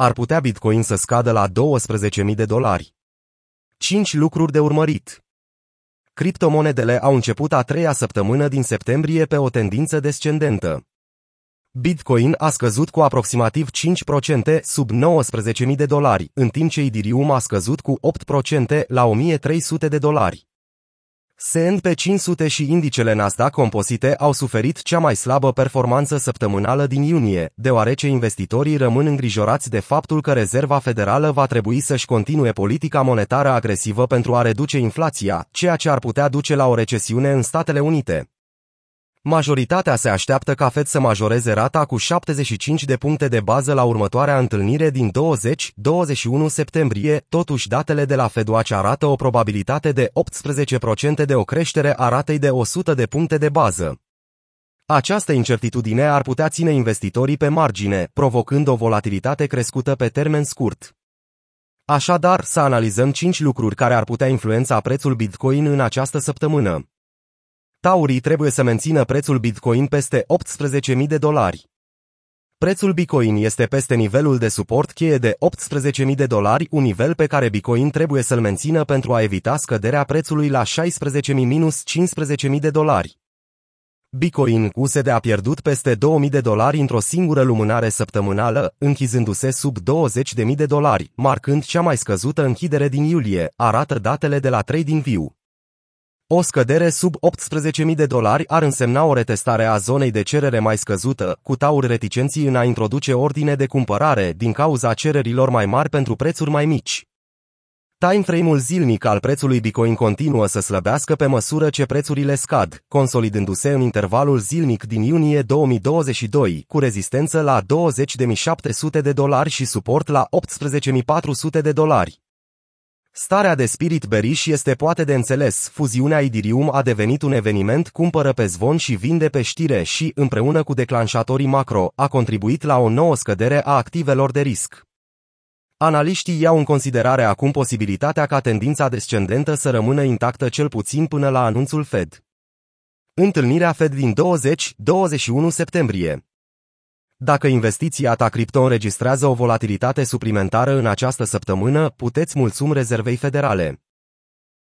ar putea Bitcoin să scadă la 12.000 de dolari. 5 lucruri de urmărit. Criptomonedele au început a treia săptămână din septembrie pe o tendință descendentă. Bitcoin a scăzut cu aproximativ 5% sub 19.000 de dolari, în timp ce Ethereum a scăzut cu 8% la 1.300 de dolari. S&P 500 și indicele Nasdaq composite au suferit cea mai slabă performanță săptămânală din iunie, deoarece investitorii rămân îngrijorați de faptul că Rezerva Federală va trebui să-și continue politica monetară agresivă pentru a reduce inflația, ceea ce ar putea duce la o recesiune în Statele Unite. Majoritatea se așteaptă ca Fed să majoreze rata cu 75 de puncte de bază la următoarea întâlnire din 20-21 septembrie, totuși datele de la FedWatch arată o probabilitate de 18% de o creștere a ratei de 100 de puncte de bază. Această incertitudine ar putea ține investitorii pe margine, provocând o volatilitate crescută pe termen scurt. Așadar, să analizăm 5 lucruri care ar putea influența prețul Bitcoin în această săptămână. Taurii trebuie să mențină prețul Bitcoin peste 18.000 de dolari. Prețul Bitcoin este peste nivelul de suport cheie de 18.000 de dolari, un nivel pe care Bitcoin trebuie să-l mențină pentru a evita scăderea prețului la 16.000-15.000 de dolari. Bitcoin USD a pierdut peste 2000 de dolari într-o singură lumânare săptămânală, închizându-se sub 20.000 de dolari, marcând cea mai scăzută închidere din iulie, arată datele de la TradingView. O scădere sub 18.000 de dolari ar însemna o retestare a zonei de cerere mai scăzută, cu tauri reticenții în a introduce ordine de cumpărare din cauza cererilor mai mari pentru prețuri mai mici. Timeframe-ul zilnic al prețului Bitcoin continuă să slăbească pe măsură ce prețurile scad, consolidându-se în intervalul zilnic din iunie 2022, cu rezistență la 20.700 de dolari și suport la 18.400 de dolari. Starea de spirit beriș este poate de înțeles, fuziunea Idirium a devenit un eveniment cumpără pe zvon și vinde pe știre și, împreună cu declanșatorii macro, a contribuit la o nouă scădere a activelor de risc. Analiștii iau în considerare acum posibilitatea ca tendința descendentă să rămână intactă cel puțin până la anunțul Fed. Întâlnirea Fed din 20-21 septembrie dacă investiția ta cripto înregistrează o volatilitate suplimentară în această săptămână, puteți mulțumi Rezervei Federale.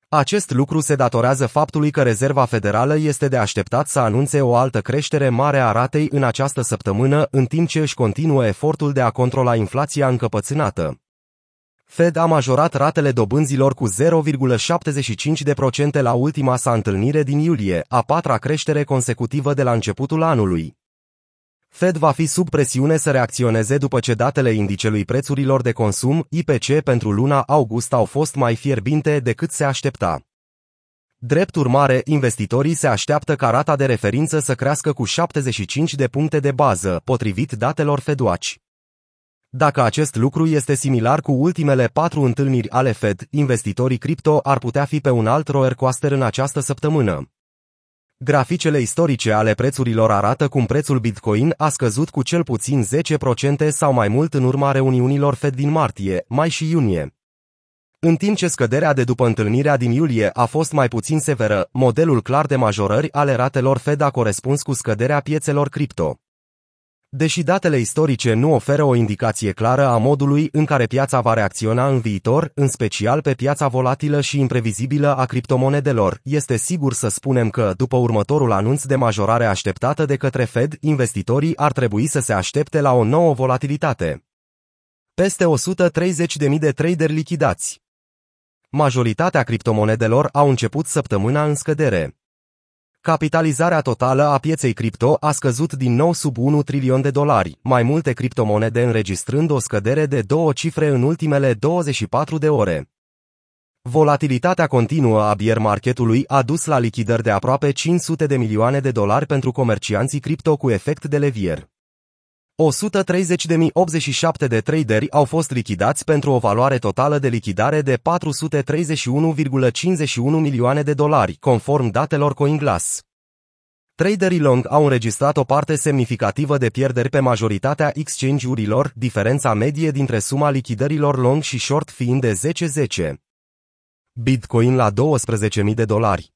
Acest lucru se datorează faptului că Rezerva Federală este de așteptat să anunțe o altă creștere mare a ratei în această săptămână, în timp ce își continuă efortul de a controla inflația încăpățânată. Fed a majorat ratele dobânzilor cu 0,75% la ultima sa întâlnire din iulie, a patra creștere consecutivă de la începutul anului. Fed va fi sub presiune să reacționeze după ce datele indicelui prețurilor de consum, IPC, pentru luna august au fost mai fierbinte decât se aștepta. Drept urmare, investitorii se așteaptă ca rata de referință să crească cu 75 de puncte de bază, potrivit datelor FedWatch. Dacă acest lucru este similar cu ultimele patru întâlniri ale Fed, investitorii cripto ar putea fi pe un alt roller coaster în această săptămână. Graficele istorice ale prețurilor arată cum prețul Bitcoin a scăzut cu cel puțin 10% sau mai mult în urma reuniunilor Fed din martie, mai și iunie. În timp ce scăderea de după întâlnirea din iulie a fost mai puțin severă, modelul clar de majorări ale ratelor Fed a corespuns cu scăderea piețelor cripto. Deși datele istorice nu oferă o indicație clară a modului în care piața va reacționa în viitor, în special pe piața volatilă și imprevizibilă a criptomonedelor, este sigur să spunem că, după următorul anunț de majorare așteptată de către Fed, investitorii ar trebui să se aștepte la o nouă volatilitate. Peste 130.000 de traderi lichidați. Majoritatea criptomonedelor au început săptămâna în scădere. Capitalizarea totală a pieței cripto a scăzut din nou sub 1 trilion de dolari, mai multe criptomonede înregistrând o scădere de două cifre în ultimele 24 de ore. Volatilitatea continuă a bier marketului a dus la lichidări de aproape 500 de milioane de dolari pentru comercianții cripto cu efect de levier. 130.087 de traderi au fost lichidați pentru o valoare totală de lichidare de 431,51 milioane de dolari, conform datelor CoinGlass. Traderii long au înregistrat o parte semnificativă de pierderi pe majoritatea exchange-urilor, diferența medie dintre suma lichidărilor long și short fiind de 10-10. Bitcoin la 12.000 de dolari.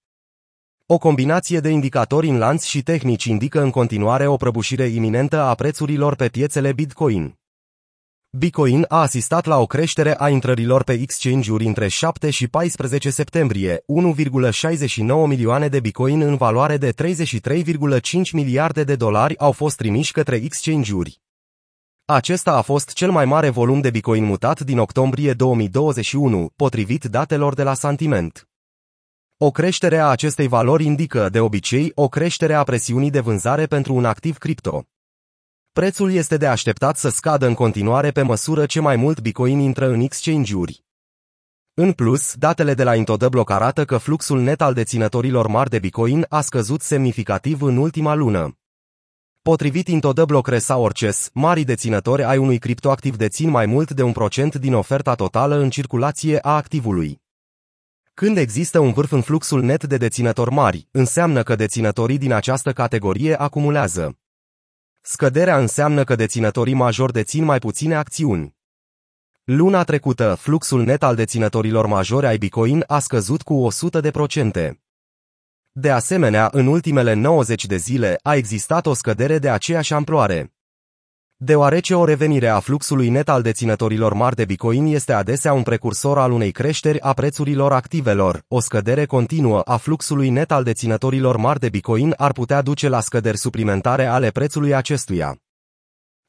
O combinație de indicatori în lanț și tehnici indică în continuare o prăbușire iminentă a prețurilor pe piețele Bitcoin. Bitcoin a asistat la o creștere a intrărilor pe exchange-uri între 7 și 14 septembrie, 1,69 milioane de Bitcoin în valoare de 33,5 miliarde de dolari au fost trimiși către exchange-uri. Acesta a fost cel mai mare volum de Bitcoin mutat din octombrie 2021, potrivit datelor de la Santiment. O creștere a acestei valori indică, de obicei, o creștere a presiunii de vânzare pentru un activ cripto. Prețul este de așteptat să scadă în continuare pe măsură ce mai mult Bitcoin intră în exchange-uri. În plus, datele de la Intodeblock arată că fluxul net al deținătorilor mari de Bitcoin a scăzut semnificativ în ultima lună. Potrivit Intodeblock Resources, marii deținători ai unui criptoactiv dețin mai mult de un procent din oferta totală în circulație a activului. Când există un vârf în fluxul net de deținători mari, înseamnă că deținătorii din această categorie acumulează. Scăderea înseamnă că deținătorii majori dețin mai puține acțiuni. Luna trecută, fluxul net al deținătorilor majori ai Bitcoin a scăzut cu 100%. De asemenea, în ultimele 90 de zile a existat o scădere de aceeași amploare. Deoarece o revenire a fluxului net al deținătorilor mari de Bitcoin este adesea un precursor al unei creșteri a prețurilor activelor, o scădere continuă a fluxului net al deținătorilor mari de Bitcoin ar putea duce la scăderi suplimentare ale prețului acestuia.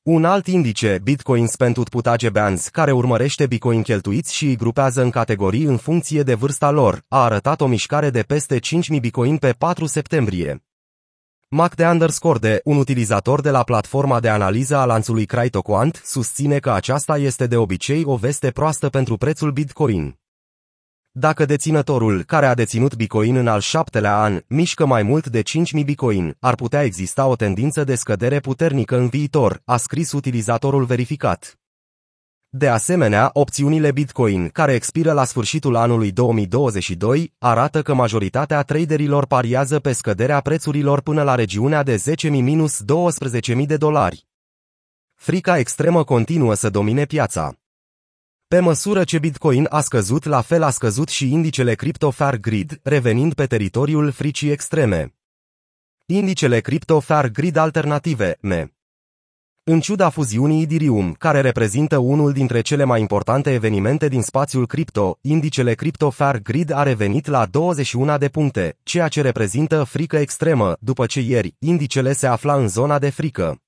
Un alt indice, Bitcoin Spent Putage Bands, care urmărește Bitcoin cheltuiți și îi grupează în categorii în funcție de vârsta lor, a arătat o mișcare de peste 5.000 Bitcoin pe 4 septembrie. Mac de underscore de, un utilizator de la platforma de analiză a lanțului CryptoQuant, susține că aceasta este de obicei o veste proastă pentru prețul Bitcoin. Dacă deținătorul, care a deținut Bitcoin în al șaptelea an, mișcă mai mult de 5.000 Bitcoin, ar putea exista o tendință de scădere puternică în viitor, a scris utilizatorul verificat. De asemenea, opțiunile Bitcoin, care expiră la sfârșitul anului 2022, arată că majoritatea traderilor pariază pe scăderea prețurilor până la regiunea de 10.000-12.000 de dolari. Frica extremă continuă să domine piața. Pe măsură ce Bitcoin a scăzut, la fel a scăzut și indicele Crypto Fair Grid, revenind pe teritoriul fricii extreme. Indicele Crypto Fair Grid Alternative, ME. În ciuda fuziunii Ethereum, care reprezintă unul dintre cele mai importante evenimente din spațiul cripto, indicele Crypto Fair Grid a revenit la 21 de puncte, ceea ce reprezintă frică extremă, după ce ieri, indicele se afla în zona de frică.